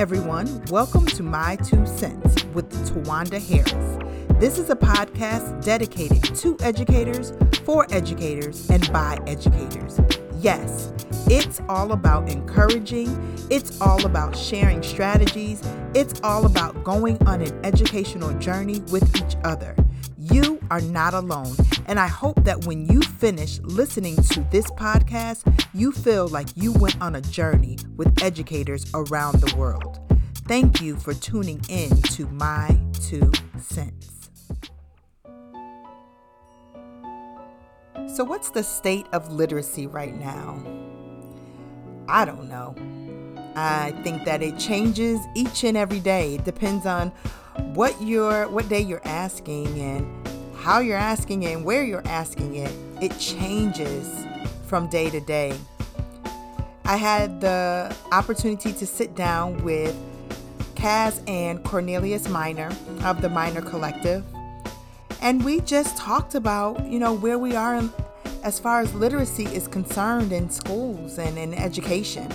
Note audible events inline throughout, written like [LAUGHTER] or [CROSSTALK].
everyone. Welcome to My Two Cents with Towanda Harris. This is a podcast dedicated to educators, for educators, and by educators. Yes, it's all about encouraging, it's all about sharing strategies, it's all about going on an educational journey with each other. You are not alone. And I hope that when you finish listening to this podcast, you feel like you went on a journey with educators around the world. Thank you for tuning in to My Two Cents. So, what's the state of literacy right now? I don't know. I think that it changes each and every day. It depends on what you're what day you're asking and how you're asking it and where you're asking it it changes from day to day. I had the opportunity to sit down with Kass and cornelius minor of the minor collective and we just talked about you know where we are in, as far as literacy is concerned in schools and in education.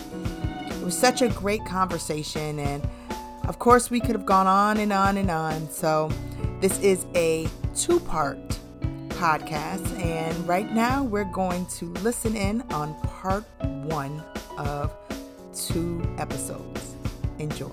It was such a great conversation and of course, we could have gone on and on and on. So, this is a two part podcast. And right now, we're going to listen in on part one of two episodes. Enjoy.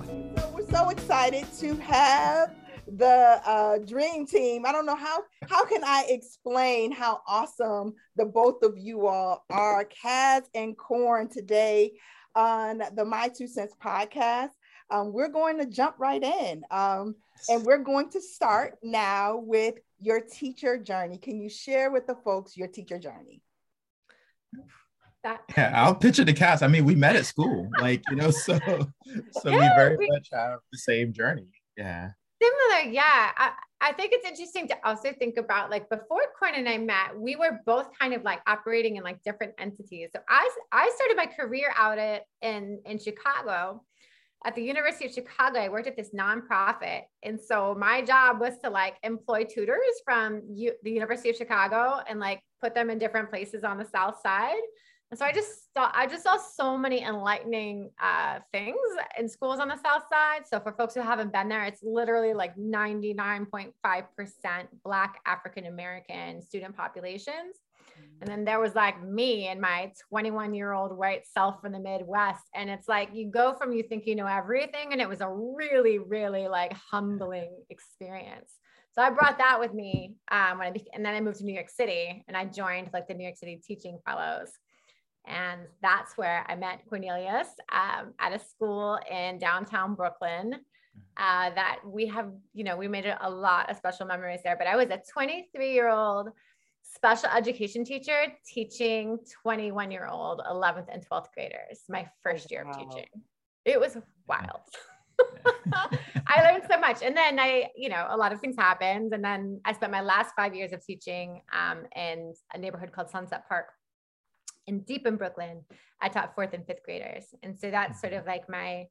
We're so excited to have the uh, dream team. I don't know how how can I explain how awesome the both of you all are, Kass and Corn, today on the My Two Cents podcast um, we're going to jump right in. Um, and we're going to start now with your teacher journey. Can you share with the folks your teacher journey? That- yeah, I'll picture the cast. I mean, we met at school, like you know, [LAUGHS] so so yeah, we very we, much have the same journey. Yeah. Similar, yeah. I, I think it's interesting to also think about like before Corn and I met, we were both kind of like operating in like different entities. So I I started my career out at in in Chicago at the University of Chicago, I worked at this nonprofit. And so my job was to like employ tutors from U- the University of Chicago and like put them in different places on the South side. And so I just saw, I just saw so many enlightening uh, things in schools on the South side. So for folks who haven't been there, it's literally like 99.5% Black African American student populations. And then there was like me and my 21 year old white self from the Midwest. And it's like you go from you think you know everything, and it was a really, really like humbling experience. So I brought that with me um, when I and then I moved to New York City and I joined like the New York City Teaching Fellows. And that's where I met Cornelius um, at a school in downtown Brooklyn. Uh, that we have, you know, we made a lot of special memories there. But I was a 23 year old special education teacher teaching 21 year old 11th and 12th graders my first year of teaching. It was wild. [LAUGHS] [LAUGHS] I learned so much. And then i you know a lot of things happened. And then i spent my last five years of teaching um, in a neighborhood called sunset park in deep in brooklyn. I taught fourth and fifth graders. And so that's sort of like my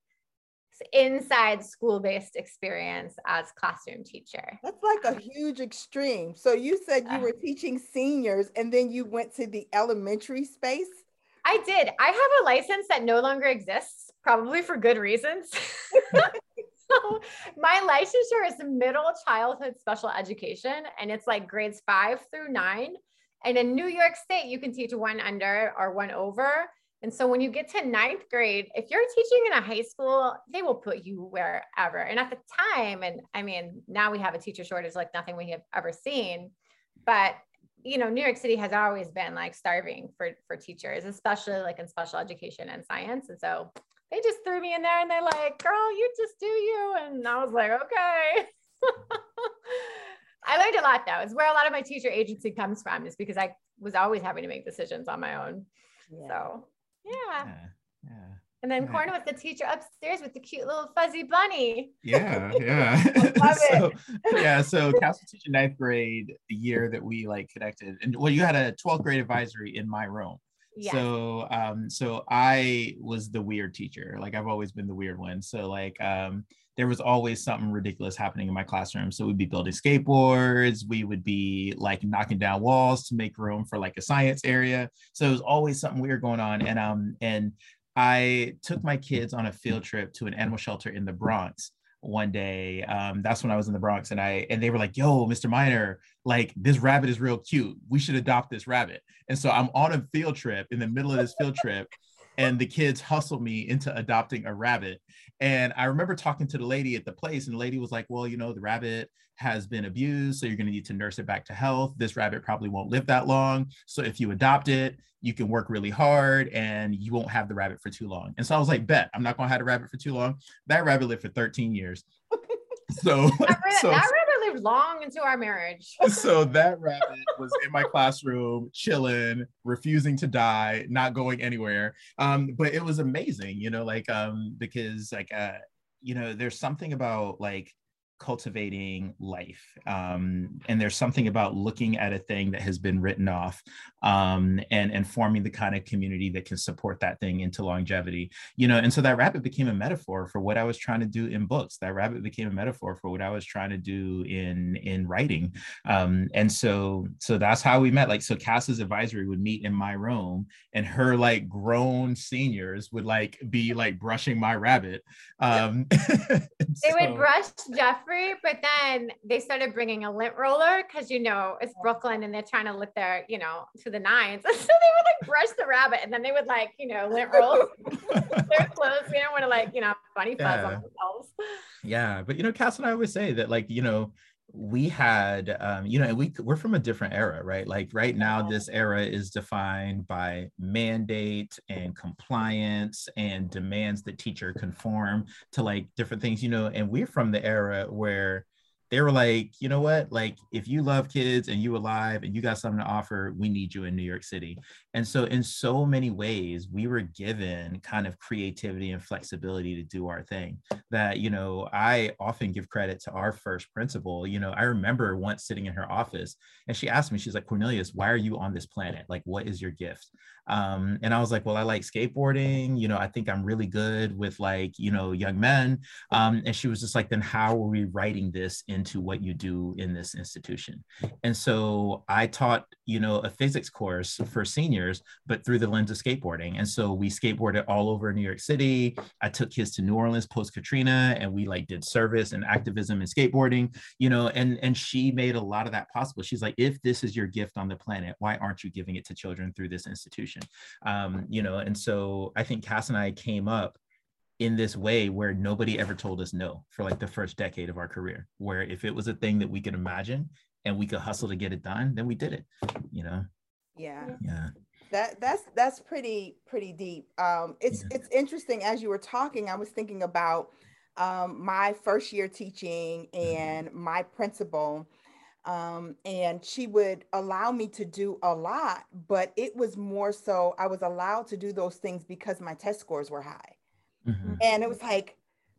inside school based experience as classroom teacher. That's like a huge extreme. So you said you were teaching seniors and then you went to the elementary space? I did. I have a license that no longer exists, probably for good reasons. [LAUGHS] so my licensure is middle childhood special education and it's like grades 5 through 9. And in New York State, you can teach one under or one over. And so when you get to ninth grade, if you're teaching in a high school, they will put you wherever. And at the time, and I mean, now we have a teacher shortage like nothing we have ever seen. But you know, New York City has always been like starving for for teachers, especially like in special education and science. And so they just threw me in there and they're like, girl, you just do you. And I was like, okay. [LAUGHS] I learned a lot though. It's where a lot of my teacher agency comes from, is because I was always having to make decisions on my own. Yeah. So yeah. yeah. And then Corn was the teacher upstairs with the cute little fuzzy bunny. Yeah, [LAUGHS] yeah. Love [LAUGHS] so, it. yeah, so Castle teaching ninth grade, the year that we like connected, and well, you had a 12th grade advisory in my room. Yes. So um, so I was the weird teacher. Like I've always been the weird one. So like um there was always something ridiculous happening in my classroom. So we'd be building skateboards, we would be like knocking down walls to make room for like a science area. So it was always something weird going on. And um and I took my kids on a field trip to an animal shelter in the Bronx one day. Um, that's when I was in the Bronx, and I and they were like, "Yo, Mr. Minor, like this rabbit is real cute. We should adopt this rabbit." And so I'm on a field trip in the middle of this field trip, and the kids hustle me into adopting a rabbit. And I remember talking to the lady at the place, and the lady was like, "Well, you know, the rabbit has been abused, so you're going to need to nurse it back to health. This rabbit probably won't live that long. So if you adopt it, you can work really hard and you won't have the rabbit for too long. And so I was like, bet I'm not going to have a rabbit for too long. That rabbit lived for 13 years. [LAUGHS] So, that, [LAUGHS] so, long into our marriage. [LAUGHS] so that rabbit was in my classroom, chilling, refusing to die, not going anywhere. Um, but it was amazing, you know, like um, because like uh, you know, there's something about like cultivating life. Um, and there's something about looking at a thing that has been written off um, and, and forming the kind of community that can support that thing into longevity. You know, and so that rabbit became a metaphor for what I was trying to do in books. That rabbit became a metaphor for what I was trying to do in in writing. Um, and so so that's how we met. Like so Kass's advisory would meet in my room and her like grown seniors would like be like brushing my rabbit. Um, [LAUGHS] they would brush Jeffrey but then they started bringing a lint roller because you know it's Brooklyn and they're trying to look their, you know, to the nines. [LAUGHS] so they would like brush the rabbit and then they would like, you know, lint roll [LAUGHS] their clothes. We don't want to like, you know, funny fuzz yeah. on themselves. Yeah, but you know, Kass and I always say that like, you know, we had um, you know we we're from a different era right? Like right now this era is defined by mandate and compliance and demands that teacher conform to like different things you know and we're from the era where they were like, you know what? Like, if you love kids and you alive and you got something to offer, we need you in New York City. And so, in so many ways, we were given kind of creativity and flexibility to do our thing. That, you know, I often give credit to our first principal. You know, I remember once sitting in her office and she asked me, she's like, Cornelius, why are you on this planet? Like, what is your gift? Um, and I was like, well, I like skateboarding. You know, I think I'm really good with like, you know, young men. Um, and she was just like, then how are we writing this into what you do in this institution? And so I taught, you know, a physics course for seniors, but through the lens of skateboarding. And so we skateboarded all over New York City. I took kids to New Orleans post Katrina, and we like did service and activism and skateboarding, you know, and and she made a lot of that possible. She's like, if this is your gift on the planet, why aren't you giving it to children through this institution? um, you know and so i think Kass and i came up in this way where nobody ever told us no for like the first decade of our career where if it was a thing that we could imagine and we could hustle to get it done then we did it you know yeah yeah that that's that's pretty pretty deep um it's yeah. it's interesting as you were talking i was thinking about um my first year teaching mm-hmm. and my principal um, and she would allow me to do a lot, but it was more so I was allowed to do those things because my test scores were high. Mm-hmm. And it was like,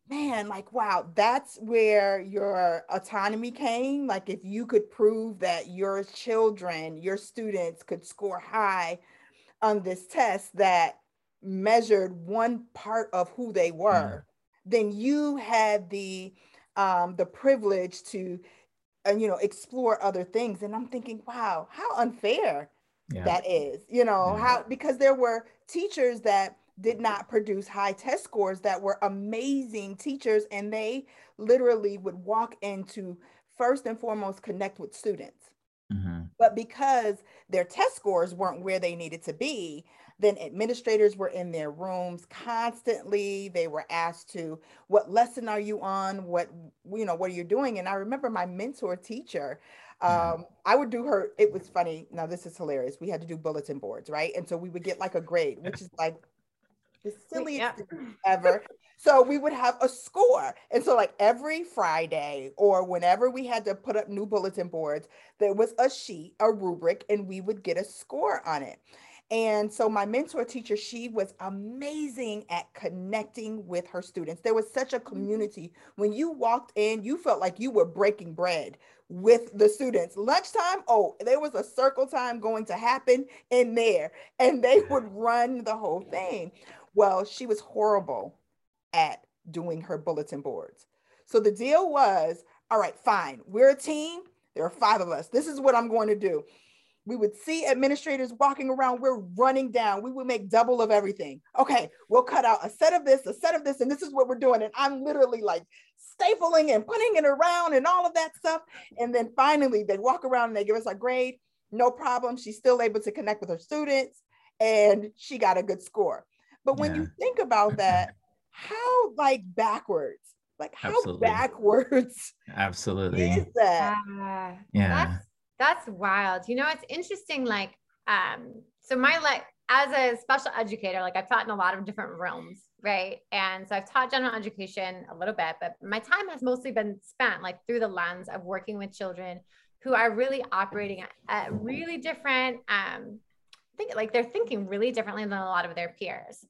man, like, wow, that's where your autonomy came. Like, if you could prove that your children, your students could score high on this test that measured one part of who they were, mm-hmm. then you had the um, the privilege to and you know explore other things and i'm thinking wow how unfair yeah. that is you know yeah. how because there were teachers that did not produce high test scores that were amazing teachers and they literally would walk into first and foremost connect with students mm-hmm. but because their test scores weren't where they needed to be then administrators were in their rooms constantly. They were asked to, what lesson are you on? What, you know, what are you doing? And I remember my mentor teacher, mm-hmm. um, I would do her, it was funny. Now this is hilarious. We had to do bulletin boards, right? And so we would get like a grade, which is like the silliest yeah. ever. So we would have a score. And so, like every Friday or whenever we had to put up new bulletin boards, there was a sheet, a rubric, and we would get a score on it. And so my mentor teacher, she was amazing at connecting with her students. There was such a mm-hmm. community. When you walked in, you felt like you were breaking bread with the students. Lunchtime, oh, there was a circle time going to happen in there, and they would run the whole thing. Well, she was horrible at doing her bulletin boards. So the deal was all right, fine, we're a team. There are five of us. This is what I'm going to do we would see administrators walking around, we're running down. We would make double of everything. Okay, we'll cut out a set of this, a set of this, and this is what we're doing. And I'm literally like stapling and putting it around and all of that stuff. And then finally, they walk around and they give us a grade. No problem. She's still able to connect with her students and she got a good score. But when yeah. you think about [LAUGHS] that, how like backwards, like how Absolutely. backwards [LAUGHS] Absolutely is that? Uh, yeah. That's, that's wild. You know, it's interesting. Like, um, so my like as a special educator, like I've taught in a lot of different realms, right? And so I've taught general education a little bit, but my time has mostly been spent like through the lens of working with children who are really operating at, at really different um I think like they're thinking really differently than a lot of their peers.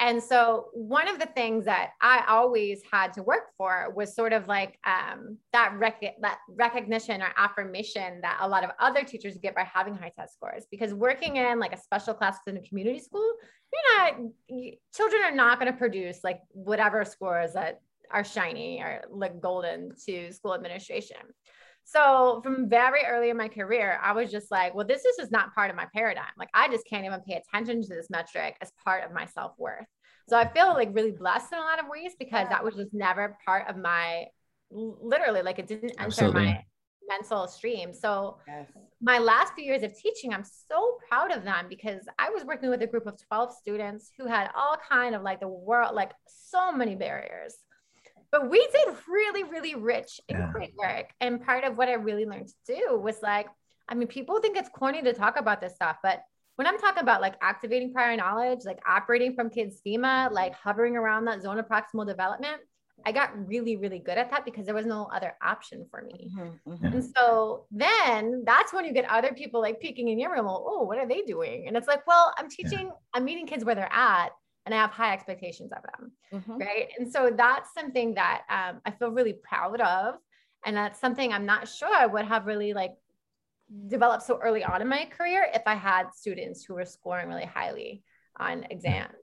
And so one of the things that I always had to work for was sort of like um, that, rec- that recognition or affirmation that a lot of other teachers get by having high test scores. Because working in like a special class in a community school, you're not, you, children are not going to produce like whatever scores that are shiny or like golden to school administration. So from very early in my career, I was just like, well, this is just not part of my paradigm. Like I just can't even pay attention to this metric as part of my self-worth. So I feel like really blessed in a lot of ways because that was just never part of my literally like it didn't enter Absolutely. my mental stream. So yes. my last few years of teaching, I'm so proud of them because I was working with a group of 12 students who had all kind of like the world, like so many barriers but we did really, really rich and yeah. great work. And part of what I really learned to do was like, I mean, people think it's corny to talk about this stuff, but when I'm talking about like activating prior knowledge, like operating from kids schema, like hovering around that zone of proximal development, I got really, really good at that because there was no other option for me. Mm-hmm, mm-hmm. And so then that's when you get other people like peeking in your room. Well, oh, what are they doing? And it's like, well, I'm teaching, yeah. I'm meeting kids where they're at and I have high expectations of them. Mm-hmm. Right. And so that's something that um, I feel really proud of. And that's something I'm not sure I would have really like developed so early on in my career if I had students who were scoring really highly on exams.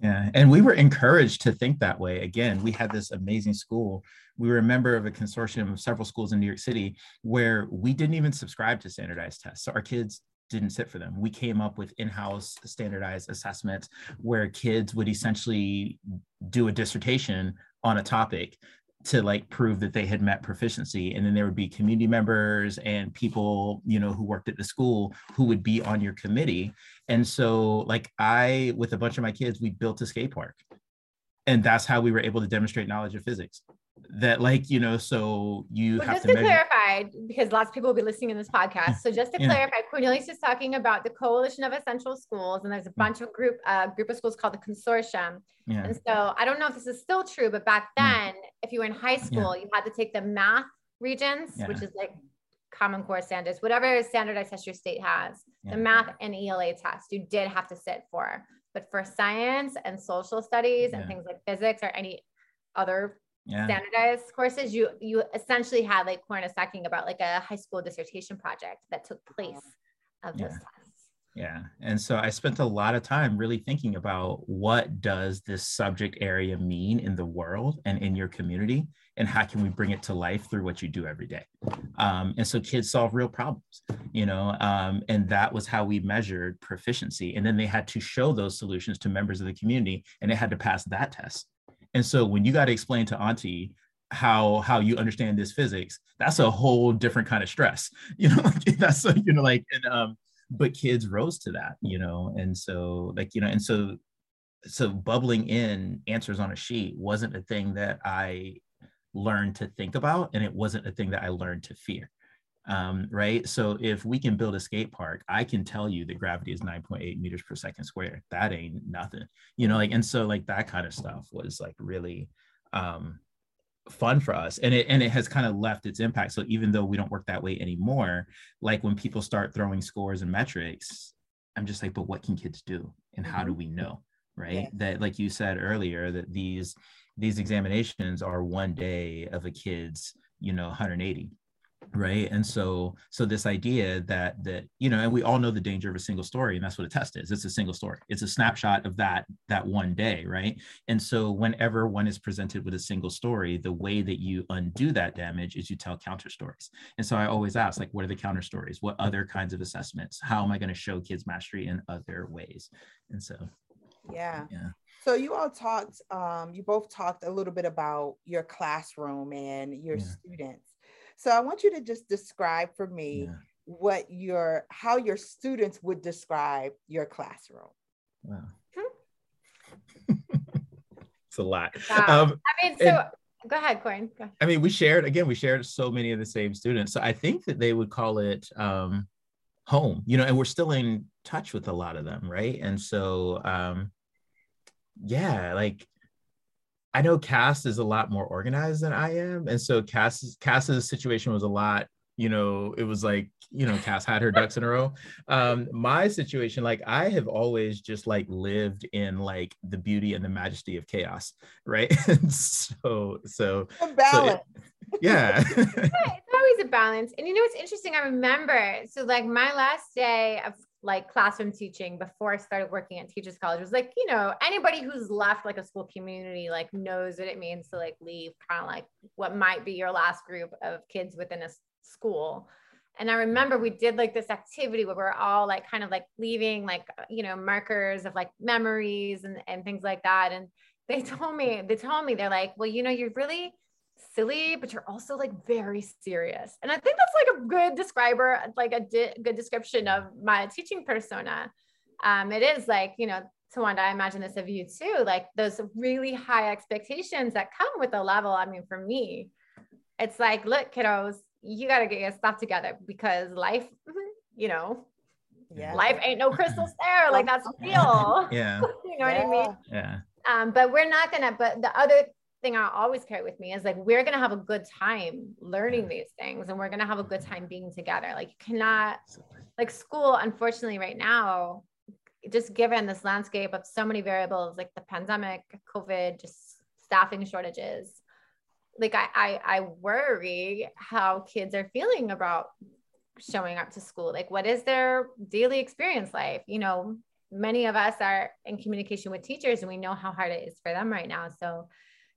Yeah. And we were encouraged to think that way. Again, we had this amazing school. We were a member of a consortium of several schools in New York City where we didn't even subscribe to standardized tests. So our kids didn't sit for them. We came up with in-house standardized assessments where kids would essentially do a dissertation on a topic to like prove that they had met proficiency. And then there would be community members and people you know who worked at the school who would be on your committee. And so like i with a bunch of my kids we built a skate park. And that's how we were able to demonstrate knowledge of physics that like you know so you well, have just to, to clarify because lots of people will be listening in this podcast so just to yeah. clarify cornelius is talking about the coalition of essential schools and there's a bunch of group uh, group of schools called the consortium. Yeah. and so i don't know if this is still true but back then yeah. if you were in high school you had to take the math regents which is like common core standards whatever standardized test your state has the math and ela test you did have to sit for. But for science and social studies and things like physics or any other yeah. standardized courses, you you essentially had like Corna talking about like a high school dissertation project that took place of yeah. those tests. Yeah. And so I spent a lot of time really thinking about what does this subject area mean in the world and in your community and how can we bring it to life through what you do every day um, and so kids solve real problems you know um, and that was how we measured proficiency and then they had to show those solutions to members of the community and they had to pass that test and so when you got to explain to auntie how how you understand this physics, that's a whole different kind of stress. [LAUGHS] You know, [LAUGHS] that's a, you know like and um but kids rose to that, you know, and so like you know, and so so bubbling in answers on a sheet wasn't a thing that I learned to think about, and it wasn't a thing that I learned to fear um, right? So if we can build a skate park, I can tell you that gravity is 9.8 meters per second square. That ain't nothing, you know, like, and so like that kind of stuff was like really um, fun for us. And it, and it has kind of left its impact. So even though we don't work that way anymore, like when people start throwing scores and metrics, I'm just like, but what can kids do? And how do mm-hmm. we know? Right. Yeah. That, like you said earlier, that these, these examinations are one day of a kid's, you know, 180 right? And so so this idea that that you know and we all know the danger of a single story and that's what a test is. It's a single story. It's a snapshot of that that one day right? And so whenever one is presented with a single story the way that you undo that damage is you tell counter stories. And so i always ask like what are the counter stories? What other kinds of assessments? How am i going to show kids mastery in other ways? And so yeah. yeah. So you all talked um you both talked a little bit about your classroom and your yeah. students so I want you to just describe for me yeah. what your how your students would describe your classroom. Wow. [LAUGHS] it's a lot. Wow. Um, I mean, so and, go ahead, Corin. Go. I mean, we shared again, we shared so many of the same students. So I think that they would call it um, home, you know, and we're still in touch with a lot of them, right? And so um, yeah, like I know Kass is a lot more organized than I am, and so Kass Kass's situation was a lot. You know, it was like you know, Kass had her ducks in a row. Um, my situation, like I have always just like lived in like the beauty and the majesty of chaos, right? [LAUGHS] so, so, balance. So it, [LAUGHS] yeah. it's [LAUGHS] always a balance. And you know, it's interesting. I remember, so like my last day of like classroom teaching before I started working at Teachers College was like, you know, anybody who's left like a school community like knows what it means to like leave kind of like what might be your last group of kids within a school. And I remember we did like this activity where we're all like kind of like leaving like, uh, you know, markers of like memories and, and things like that. And they [LAUGHS] told me, they told me, they're like, well, you know, you're really silly, but you're also like very serious. And I think that's like a good describer, like a di- good description of my teaching persona. Um, it is like, you know, Towanda, I imagine this of you too, like those really high expectations that come with the level. I mean, for me, it's like, look, kiddos, you got to get your stuff together because life, you know, yeah. life ain't no crystal stair. [LAUGHS] Like that's real. Yeah. [LAUGHS] you know yeah. what I mean? Yeah. Um, but we're not gonna, but the other thing I always carry with me is like we're gonna have a good time learning these things and we're gonna have a good time being together. Like you cannot like school, unfortunately, right now, just given this landscape of so many variables like the pandemic, COVID, just staffing shortages. Like I, I I worry how kids are feeling about showing up to school. Like what is their daily experience like? You know, many of us are in communication with teachers and we know how hard it is for them right now. So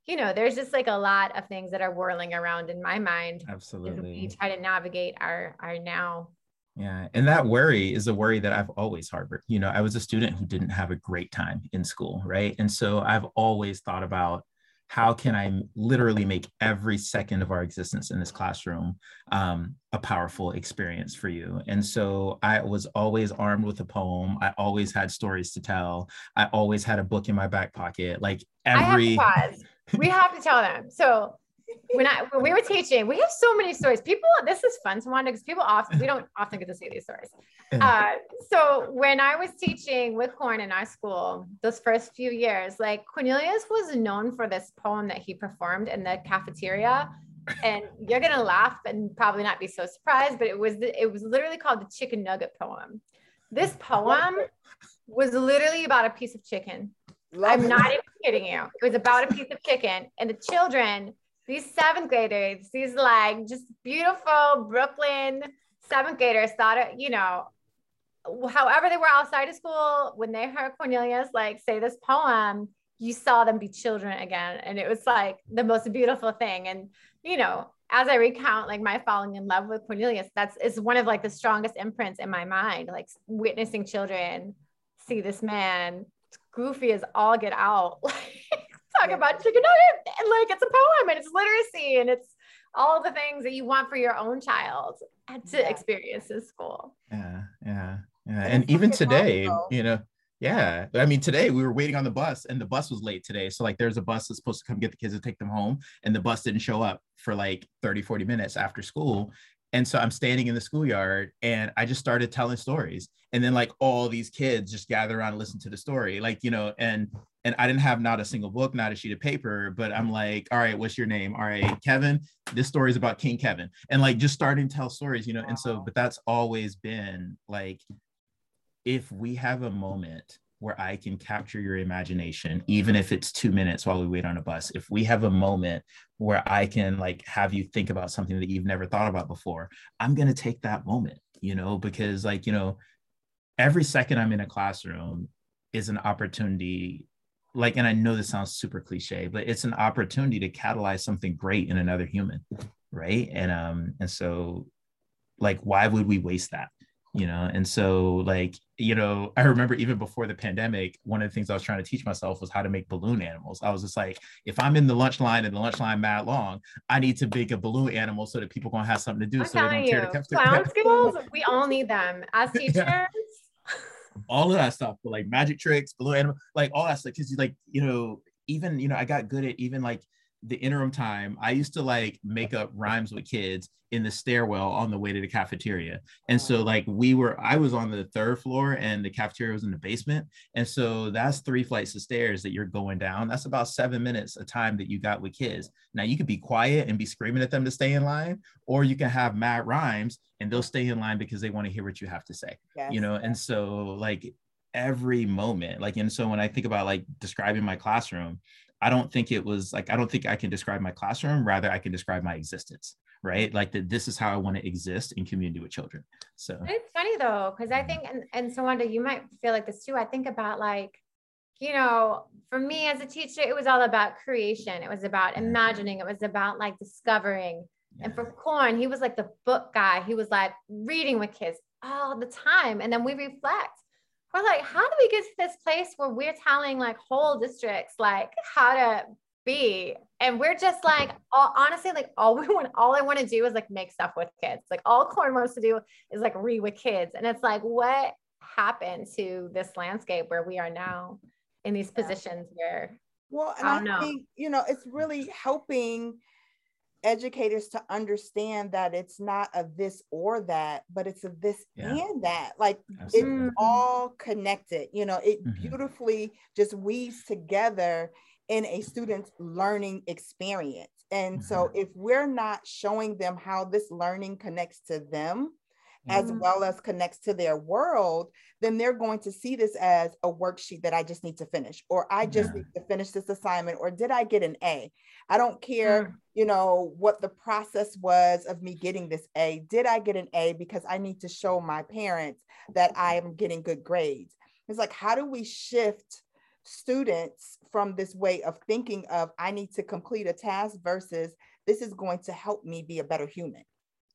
you know, there's just like a lot of things that are whirling around in my mind. Absolutely. we try to navigate our our now. Yeah. And that worry is a worry that I've always harbored. You know, I was a student who didn't have a great time in school, right? And so I've always thought about how can I literally make every second of our existence in this classroom um, a powerful experience for you? And so I was always armed with a poem. I always had stories to tell. I always had a book in my back pocket. Like every we have to tell them. So when I when we were teaching, we have so many stories. People, this is fun to wonder because people often we don't often get to see these stories. Uh, so when I was teaching with Corn in our school, those first few years, like Cornelius was known for this poem that he performed in the cafeteria. And you're gonna laugh and probably not be so surprised, but it was it was literally called the chicken nugget poem. This poem was literally about a piece of chicken Love I'm it. not even kidding you. It was about a piece of chicken, and the children, these seventh graders, these like just beautiful Brooklyn seventh graders, thought it, you know, however they were outside of school when they heard Cornelius like say this poem, you saw them be children again, and it was like the most beautiful thing. And you know, as I recount like my falling in love with Cornelius, that's is one of like the strongest imprints in my mind, like witnessing children see this man goofy as all get out. [LAUGHS] Like talk about chicken nugget and like it's a poem and it's literacy and it's all the things that you want for your own child to yeah. experience in school. Yeah, yeah, yeah. And, and even today, you know, yeah. I mean, today we were waiting on the bus and the bus was late today. So, like, there's a bus that's supposed to come get the kids and take them home, and the bus didn't show up for like 30, 40 minutes after school. And so I'm standing in the schoolyard and I just started telling stories. And then like all these kids just gather around and listen to the story. Like, you know, and and I didn't have not a single book, not a sheet of paper, but I'm like, all right, what's your name? All right, Kevin, this story is about King Kevin. And like just starting to tell stories, you know. And so, but that's always been like if we have a moment where I can capture your imagination, even if it's two minutes while we wait on a bus, if we have a moment where I can like have you think about something that you've never thought about before, I'm going to take that moment, you know, because like, you know, every second I'm in a classroom is an opportunity. Like, and I know this sounds super cliche, but it's an opportunity to catalyze something great in another human. Right. And, um, and so like, why would we waste that? You know? And so like you know i remember even before the pandemic one of the things i was trying to teach myself was how to make balloon animals. I was just like if i'm in the lunch line and the lunch line mad long i need to make a balloon animal so that people gonna have something to do I'm so they don't tear the [LAUGHS] clown skills we all need them as [LAUGHS] teachers. Yeah. all of that stuff but like magic tricks balloon animal like all that stuff because you like you know even you know i got good at even like the interim time, I used to like make up rhymes with kids in the stairwell on the way to the cafeteria. And so like we were, I was on the third floor and the cafeteria was in the basement. And so that's three flights of stairs that you're going down. That's about seven minutes of time that you got with kids. Now you could be quiet and be screaming at them to stay in line, or you can have mad rhymes and they'll stay in line because they want to hear what you have to say. Yes. You know, and so like every moment, like, and so when I think about like describing my classroom, I don't think it was like I don't think I can describe my classroom. Rather, I can describe my existence. Right, like that. This is how I want to exist in community with children. So it's funny though, because I mm-hmm. think, and and so Wanda, you might feel like this too. I think about like, you know, for me as a teacher, it was all about creation. It was about imagining. It was about like discovering. Yeah. And for Corn, he was like the book guy. He was like reading with kids all the time, and then we reflect we're like, how do we get to this place where we're telling like whole districts like how to be? And we're just like, all, honestly, like all [LAUGHS] we want, all I want to do is like make stuff with kids. Like all Corn wants to do is like read with kids. And it's like, what happened to this landscape where we are now in these positions where well, and I, I think, you know, it's really helping educators to understand that it's not a this or that, but it's a this yeah. and that. Like Absolutely. it's all connected. You know, it mm-hmm. beautifully just weaves together in a student's learning experience. And mm-hmm. so if we're not showing them how this learning connects to them, as mm-hmm. well as connects to their world, then they're going to see this as a worksheet that I just need to finish, or I just yeah. need to finish this assignment, or did I get an A? I don't care, mm. you know, what the process was of me getting this A. Did I get an A because I need to show my parents that I am getting good grades? It's like, how do we shift students from this way of thinking of I need to complete a task versus this is going to help me be a better human?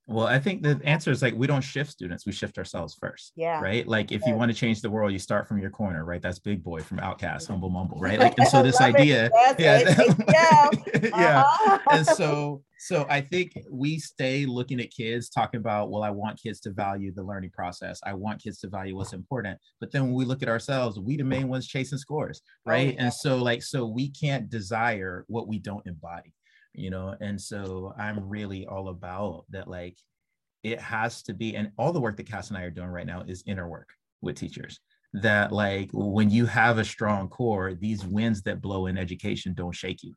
Well, I think the answer is like we don't shift students, we shift ourselves first. Yeah. Right. Like if you want to change the world, you start from your corner, right? That's Big Boi from OutKast, humble mumble, right? Like and [LAUGHS] so this idea, yeah, [LAUGHS] yeah. yeah. Uh-huh. And [LAUGHS] so so I think we stay looking at kids talking about, well, I want kids to value the learning process. I want kids to value what's important. But then when we look at ourselves, we the main ones chasing scores, oh, right? Oh, yeah. And so like so we can't desire what we don't embody you know and so i'm really all about that like it has to be and all the work that Kass and i are doing right now is inner work with teachers that like when you have a strong core these winds that blow in education don't shake you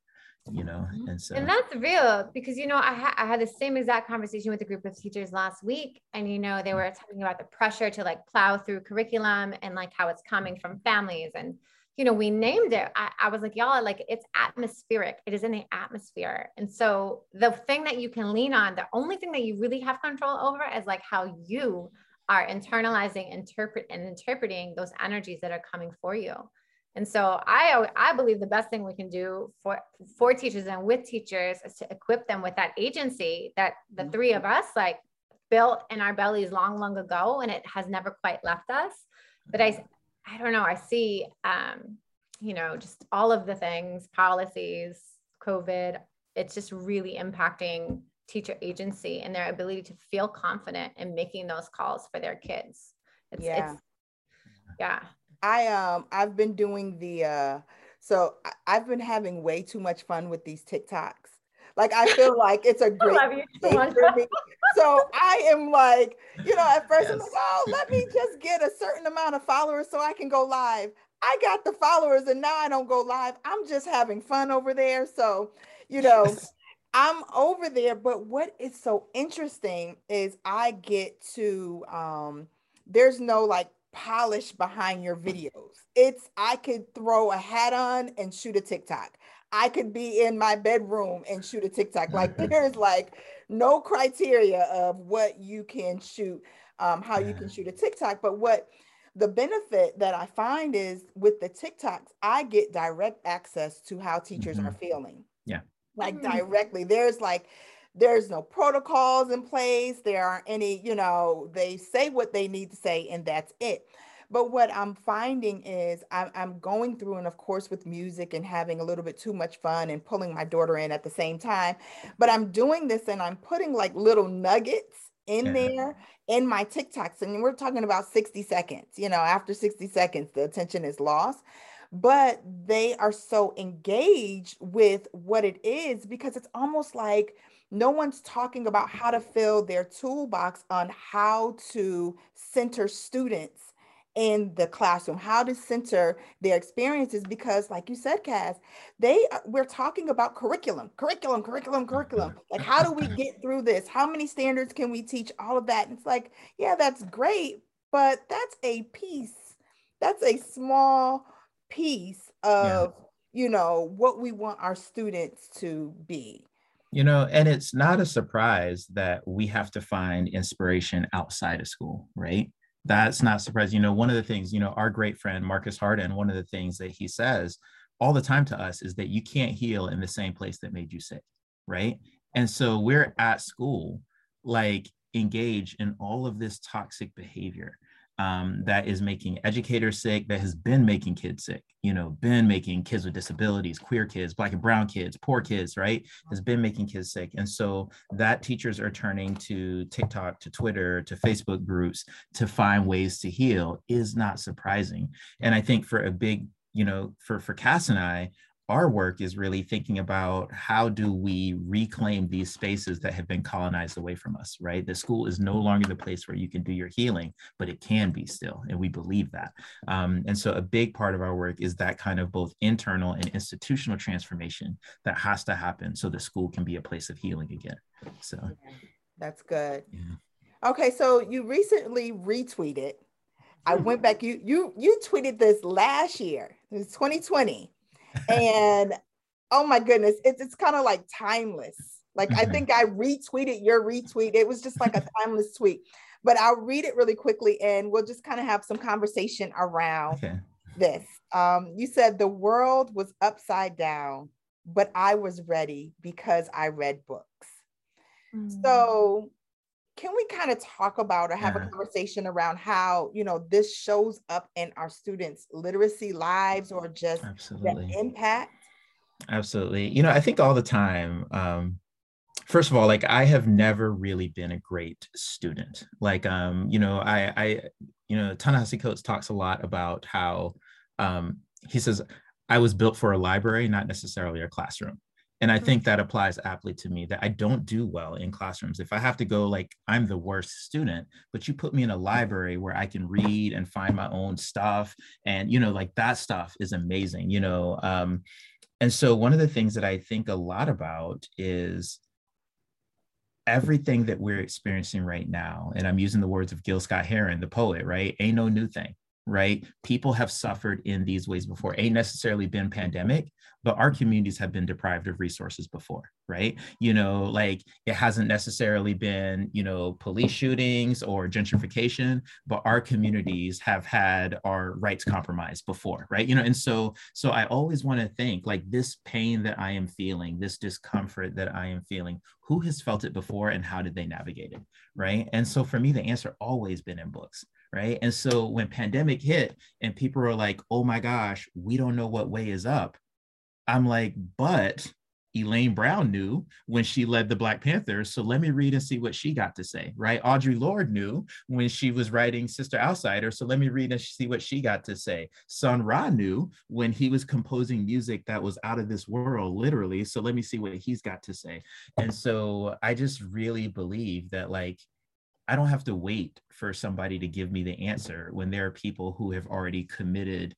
you know mm-hmm. and so and that's real because you know I, ha- I had the same exact conversation with a group of teachers last week and you know they were talking about the pressure to like plow through curriculum and like how it's coming from families and you know, we named it. I, I, was like, y'all, like it's atmospheric. It is in the atmosphere. And so the thing that you can lean on, the only thing that you really have control over is like how you are internalizing, interpret and interpreting those energies that are coming for you. And so I, I believe the best thing we can do for, for teachers and with teachers is to equip them with that agency that the mm-hmm. three of us like built in our bellies long, long ago, and it has never quite left us. But I, I don't know, I see, um, you know, just all of the things, policies, COVID, it's just really impacting teacher agency and their ability to feel confident in making those calls for their kids. It's, yeah. It's, yeah. I um I've been doing the uh so I've been having way too much fun with these TikToks. Like I feel like it's a [LAUGHS] great for me. So I am like, you know, at first yes. I'm like, oh, let me just get a certain amount of followers so I can go live. I got the followers and now I don't go live. I'm just having fun over there. So, you know, yes. I'm over there. But what is so interesting is I get to um there's no like polish behind your videos. It's I could throw a hat on and shoot a TikTok. I could be in my bedroom and shoot a TikTok. Like [LAUGHS] there's like no criteria of what you can shoot, um, how you can shoot a TikTok. But what the benefit that I find is with the TikToks, I get direct access to how teachers mm-hmm. are feeling. Yeah. Like mm-hmm. directly. There's like there's no protocols in place there aren't any you know they say what they need to say and that's it but what i'm finding is I'm, I'm going through and of course with music and having a little bit too much fun and pulling my daughter in at the same time but i'm doing this and i'm putting like little nuggets in there in my tiktoks and we're talking about 60 seconds you know after 60 seconds the attention is lost. But they are so engaged with what it is because it's almost like no one's talking about how to fill their toolbox on how to center students in the classroom, how to center their experiences. Because, like you said, Kass, they uh, we're talking about curriculum, curriculum, curriculum, curriculum. [LAUGHS] Like, how do we get through this? How many standards can we teach? All of that. And it's like, yeah, that's great, but that's a piece. That's a small piece of yeah. you know what we want our students to be you know and it's not a surprise that we have to find inspiration outside of school right that's not surprising. You know one of the things you know our great friend marcus harden one of the things that he says all the time to us is that you can't heal in the same place that made you sick right? And so we're at school like engage in all of this toxic behavior um, that is making educators sick, that has been making kids sick, you know, been making kids with disabilities, queer kids, black and brown kids, poor kids, right? Has been making kids sick. And so that teachers are turning to TikTok, to Twitter, to Facebook groups to find ways to heal is not surprising. And I think for a big, you know, for for Kass and I, our work is really thinking about how do we reclaim these spaces that have been colonized away from us right the school is no longer the place where you can do your healing but it can be still and we believe that um, and so a big part of our work is that kind of both internal and institutional transformation that has to happen so the school can be a place of healing again so that's good yeah. okay so you recently retweeted I went back. You you you tweeted this last year. It was 2020 and oh my goodness, it's it's kind of like timeless. Like mm-hmm. I think I retweeted your retweet. It was just like a timeless tweet. But I'll read it really quickly and we'll just kind of have some conversation around okay. this. Um, you said the world was upside down, but I was ready because I read books. Mm. So can we kind of talk about or have yeah. a conversation around how you know this shows up in our students literacy lives or just Absolutely. the impact Absolutely. You know, I think all the time, um, first of all, like I have never really been a great student. Like, um, you know, I, I, you know, Ta-Nehisi Coates talks a lot about how um, he says, I was built for a library, not necessarily a classroom and i think that applies aptly to me that i don't do well in classrooms. If i have to go like i'm the worst student but you put me in a library where i can read and find my own stuff and you know like that stuff is amazing you know um, and so one of the things that i think a lot about is everything that we're experiencing right now and i'm using the words of gil scott heron the poet right? Ain't no new thing right? People have suffered in these ways before. Ain't necessarily been pandemic, but our communities have been deprived of resources before, right? You know, like it hasn't necessarily been, you know, police shootings or gentrification, but our communities have had our rights compromised before, right? You know, and so so I always want to think like this pain that I am feeling, this discomfort that I am feeling, who has felt it before and how did they navigate it, right? And so for me the answer always been in books right and so when pandemic hit and people are like oh my gosh we don't know what way is up i'm like but Elaine Brown knew when she led the Black Panthers. So let me read and see what she got to say, right? Audre Lorde knew when she was writing Sister Outsider. So let me read and see what she got to say. Sun Ra knew when he was composing music that was out of this world, literally. So let me see what he's got to say. And so I just really believe that, like, I don't have to wait for somebody to give me the answer when there are people who have already committed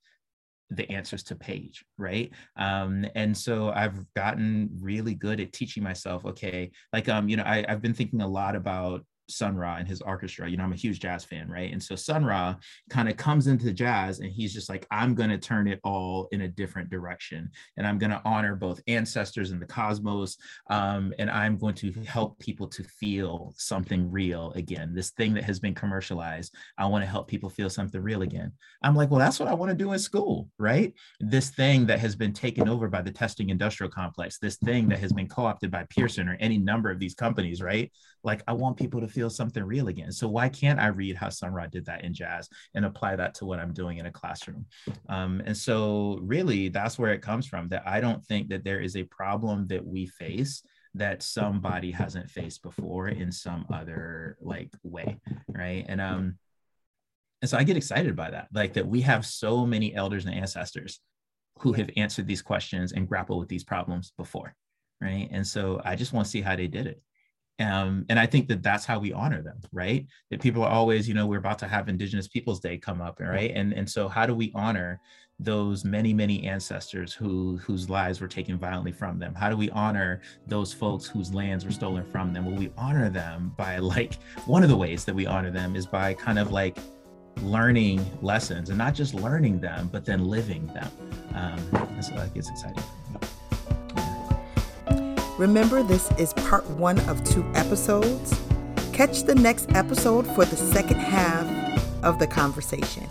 the answers to page right? Um, and so i've gotten really good at teaching myself okay like um you know I, i've been thinking a lot about Sun Ra and his orchestra. You know, I'm a huge jazz fan, right? And so Sun Ra kind of comes into jazz and he's just like, I'm going to turn it all in a different direction. And I'm going to honor both ancestors and the cosmos. Um, and I'm going to help people to feel something real again. This thing that has been commercialized, I want to help people feel something real again. I'm like, well, that's what I want to do in school, right? This thing that has been taken over by the testing industrial complex, this thing that has been co opted by Pearson or any number of these companies, right? Like, I want people to feel something real again. So, why can't I read how Sun Ra did that in jazz and apply that to what I'm doing in a classroom? Um, and so, really, that's where it comes from that I don't think that there is a problem that we face that somebody hasn't faced before in some other like way right and um and so i get excited by that like that we have so many elders and ancestors who have answered these questions and grappled with these problems before right and so i just want to see how they did it um, and i think that that's how we honor them right? That people are always you know we're about to have indigenous peoples day come up right? And and so how do we honor those many many ancestors who whose lives were taken violently from them? How do we honor those folks whose lands were stolen from them? Well we honor them by like one of the ways that we honor them is by kind of like learning lessons and not just learning them but then living them. Um, and so that gets exciting Remember, this is part one of two episodes. Catch the next episode for the second half of the conversation.